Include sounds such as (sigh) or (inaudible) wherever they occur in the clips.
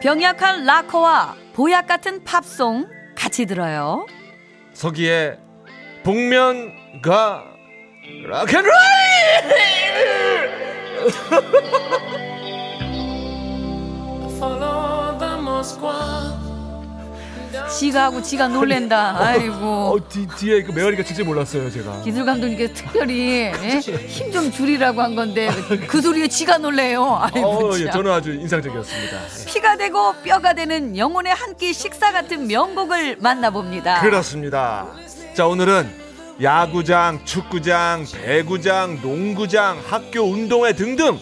병약한 락커와 보약 같은 팝송 같이 들어요. 서기의 복면가 락앤롤 지가 하고 지가 놀랜다. 아이고. (laughs) 어, 뒤, 뒤에 그 메아리가 진짜 몰랐어요 제가 기술 감독님께 특별히 힘 좀 줄이라고 한 건데 그 소리에 지가 놀래요. 아이고 어, 예, 참. 저는 아주 인상적이었습니다 피가 되고 뼈가 되는 영혼의 한 끼 식사 같은 명곡을 만나봅니다. 그렇습니다 자 오늘은 야구장 축구장 배구장 농구장 학교 운동회 등등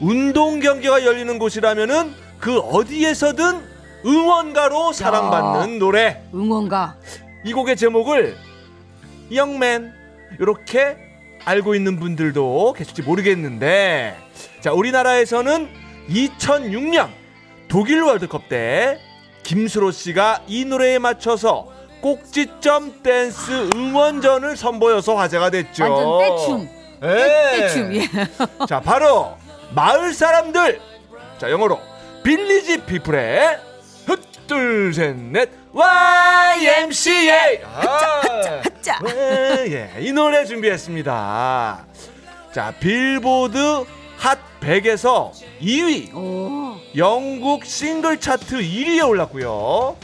운동 경기가 열리는 곳이라면은 그 어디에서든 응원가로 사랑받는 노래 응원가. 이 곡의 제목을 영맨 이렇게 알고 있는 분들도 계실지 모르겠는데 자 우리나라에서는 2006년 독일 월드컵 때 김수로 씨가 이 노래에 맞춰서 꼭지점 댄스 응원전을 선보여서 화제가 됐죠. 완전 떼춤. 예. 떼춤. 예. 자 바로 마을 사람들 자 영어로 빌리지 피플의 둘 셋 넷 YMCA 아, 자. 예, 이 노래 준비했습니다 자 빌보드 핫 100에서 2위 오. 영국 싱글 차트 1위에 올랐고요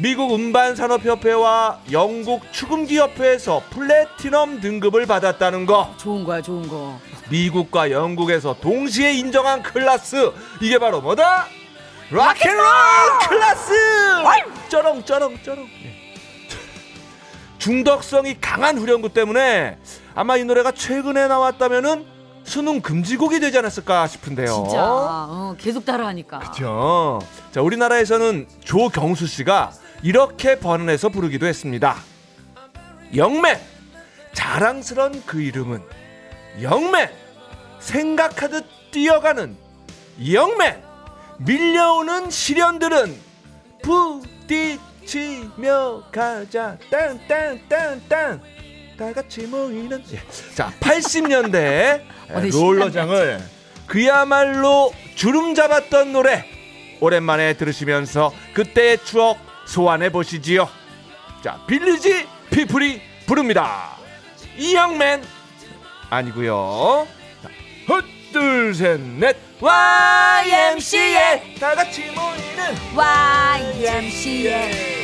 미국 음반산업협회와 영국 축음기협회에서 플래티넘 등급을 받았다는 거 좋은 거야, 좋은 거. 미국과 영국에서 동시에 인정한 클래스 이게 바로 뭐다? 락앤롤 클래스 쩌렁 쩌렁 쩌렁 예. (laughs) 중독성이 강한 후렴구 때문에 아마 이 노래가 최근에 나왔다면은 수능 금지곡이 되지 않았을까 싶은데요. 진짜 어, 계속 따라하니까. 그렇죠. 자, 우리나라에서는 조경수 씨가 이렇게 번안해서 부르기도 했습니다. 영맨 자랑스런 그 이름은 영맨 생각하듯 뛰어가는 영맨 밀려오는 시련들은 부딪히며 가자 땅땅땅땅 다 같이 모이는 예. 자 80년대 (laughs) 어디 롤러장을 그야말로 주름 잡았던 노래 오랜만에 들으시면서 그때의 추억 소환해 보시지요. 자 빌리지 피플이 부릅니다. 이영맨 아니고요. 헛둘셋넷 YMCA 다 같이 모이는 YMCA.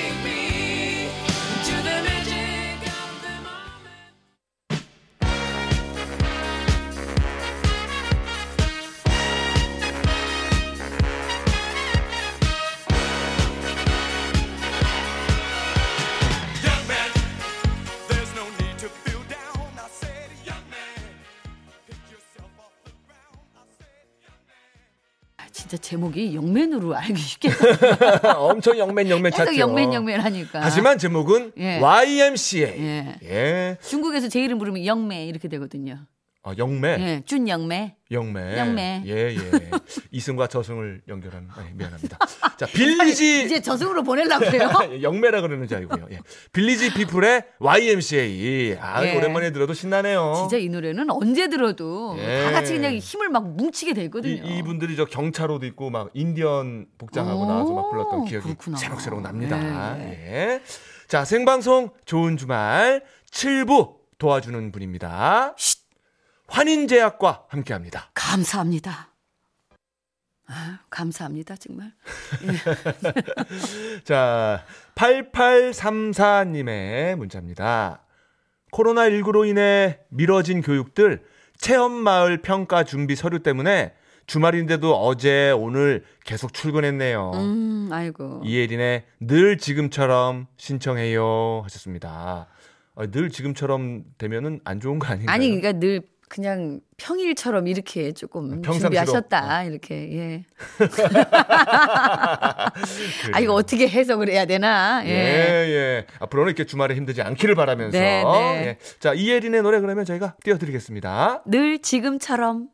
진짜 제목이 영맨으로 알기 쉽겠다. (laughs) 엄청 영맨 영맨 계속 찾죠. 영맨 영맨 하니까. 하지만 제목은 예. YMCA. 예. 예. 중국에서 제 이름 부르면 영매 이렇게 되거든요. 아, 영매. 예, 준 영매. 영매. 영매. 예, 예. (laughs) 이승과 저승을 연결한 아, 미안합니다. (laughs) 자, 빌리지 이제 저승으로 보내려고 그래요. (laughs) 영매라 그러는 줄 알고요. 예. 빌리지 피플의 YMCA. 아, 예. 오랜만에 들어도 신나네요. 진짜 이 노래는 언제 들어도 예. 다 같이 그냥 힘을 막 뭉치게 이, 되거든요. 이 분들이 저 경찰 옷 입고 막 인디언 복장하고 오, 나와서 막 불렀던 기억이 그렇구나. 새록새록 납니다. 네. 예. 자, 생방송 좋은 주말 7부 도와주는 분입니다. 환인제약과 함께 합니다. 감사합니다. 아, 감사합니다, 정말. (laughs) 자, 8834님의 문자입니다. 코로나19로 인해 미뤄진 교육들 체험마을 평가 준비 서류 때문에 주말인데도 어제 오늘 계속 출근했네요. 음, 아이고. 이혜린의 늘 지금처럼 신청해요 하셨습니다. 아, 늘 지금처럼 되면은 안 좋은 거 아닌가요? 아니 그러니까 늘 그냥 평일처럼 이렇게 조금 평상시로. 준비하셨다 이렇게 예. (laughs) 아 이거 어떻게 해석을 해야 되나? 예, 예. 예. 앞으로는 이렇게 주말에 힘들지 않기를 바라면서. 네, 네. 예. 자, 이예린의 노래 그러면 저희가 띄워드리겠습니다. 늘 지금처럼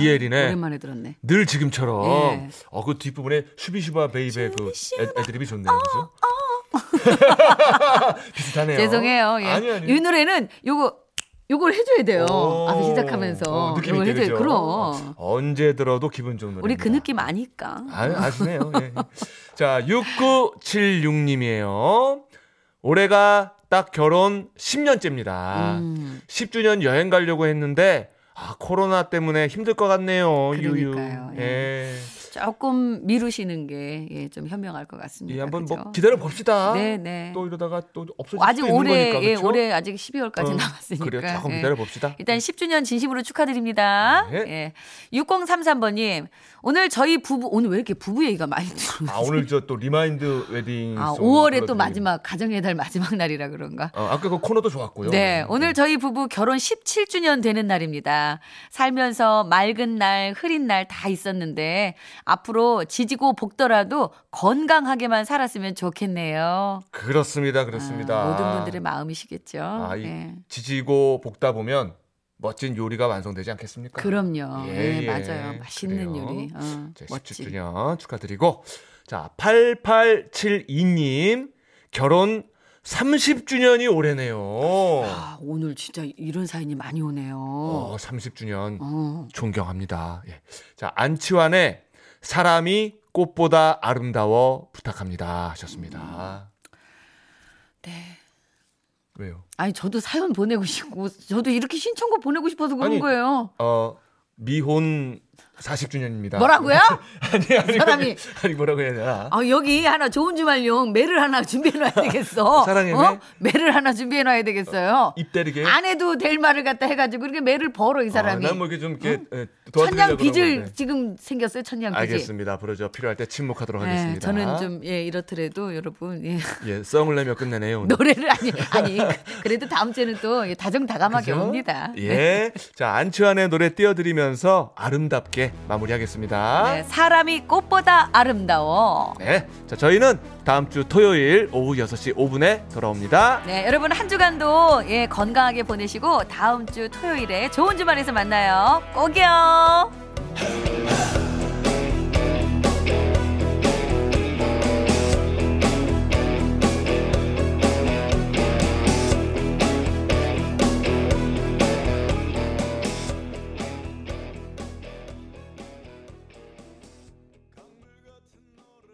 이예린의 오랜만에 들었네. 늘 지금처럼. 예. 어, 그 뒷부분에 슈비슈바 baby 그 애, 애드립이 좋네요. 그죠? (laughs) 비슷하네요. 죄송해요. 예. 아니, 아니. 이 노래는 요거 요걸 해줘야 돼요. 오. 앞에 시작하면서 어, 느낌 있게? 그럼 언제 들어도 기분 좋은 노래. 우리 그 느낌 아니까. 아, 아시네요. 예. 자, 6976님이에요. 올해가 딱 결혼 10년째입니다. 음. 10주년 여행 가려고 했는데 아, 코로나 때문에 힘들 것 같네요. 유유. 그러니까요. 예. 조금 미루시는 게 예, 좀 현명할 것 같습니다. 예, 한번 뭐? 기다려 봅시다. 네, 네. 또 이러다가 또 없어질 아직 수도 있는 올해 거니까. 예, 그쵸? 올해 아직 12월까지 어, 남았으니까. 그래요. 조금 예. 기다려 봅시다. 일단 10주년 진심으로 축하드립니다. 네. 예. 6033번 님, 오늘 저희 부부, 오늘 왜 이렇게 부부 얘기가 많이 들어요? 아, 오늘 저 또 remind wedding 아, song 5월에 또 마지막, 가정의 달 마지막 날이라 그런가? 어, 아까 그 코너도 좋았고요. 네, 오늘 저희 부부 결혼 17주년 되는 날입니다. 살면서 맑은 날, 흐린 날 다 있었는데 앞으로 지지고 볶더라도 건강하게만 살았으면 좋겠네요. 그렇습니다. 그렇습니다. 아, 모든 분들의 마음이시겠죠. 아, 이 예. 지지고 볶다 보면 멋진 요리가 완성되지 않겠습니까? 그럼요. 예, 예, 예. 맞아요. 맛있는 그래요. 요리. 어, 자, 멋진. 17주년 축하드리고 자 8872님 결혼 30주년이 올해네요. 아, 오늘 진짜 이런 사연이 많이 오네요. 어, 30주년 어. 존경합니다. 예. 자 안치환의 사람이 꽃보다 아름다워 부탁합니다 하셨습니다. 네. 왜요? 아니 저도 사연 보내고 싶고 저도 이렇게 신청곡 보내고 싶어서 그런 아니, 거예요. 어 미혼 40주년입니다. 뭐라고요? (laughs) 아니 아니 사람이- 아니, 뭐라고 해야 되나? 아, 여기 하나 좋은 주말용 매를 하나 준비해 놔야 (laughs) 되겠어. 사랑의 매? 어? 매를 하나 준비해 놔야 되겠어요. 입 때리게. 안 해도 될 말을 갖다 해 가지고 이렇게 매를 벌어 이 사람이. 아, 난뭐 이렇게 좀 이렇게 예, 천냥 빚을. 지금 생겼어요. 천냥 빚이. 알겠습니다. 앞으로 저 필요할 때 침묵하도록 네, 하겠습니다. 저는 좀 예, 이렇더라도 여러분 예. 예, 썽을 내며 끝내네요. 오늘. 노래를 아니 (laughs) 아니 그래도 다음 주에는 또 예, 다정다감하게 그죠? 옵니다. 예. 자, 안치환의 노래 띄워 드리면서 아름답게 마무리하겠습니다. 네, 사람이 꽃보다 아름다워. 네. 자, 저희는 다음 주 토요일 오후 6시 5분에 돌아옵니다. 네, 여러분 한 주간도 예, 건강하게 보내시고 다음 주 토요일에 좋은 주말에서 만나요. 꼭이요.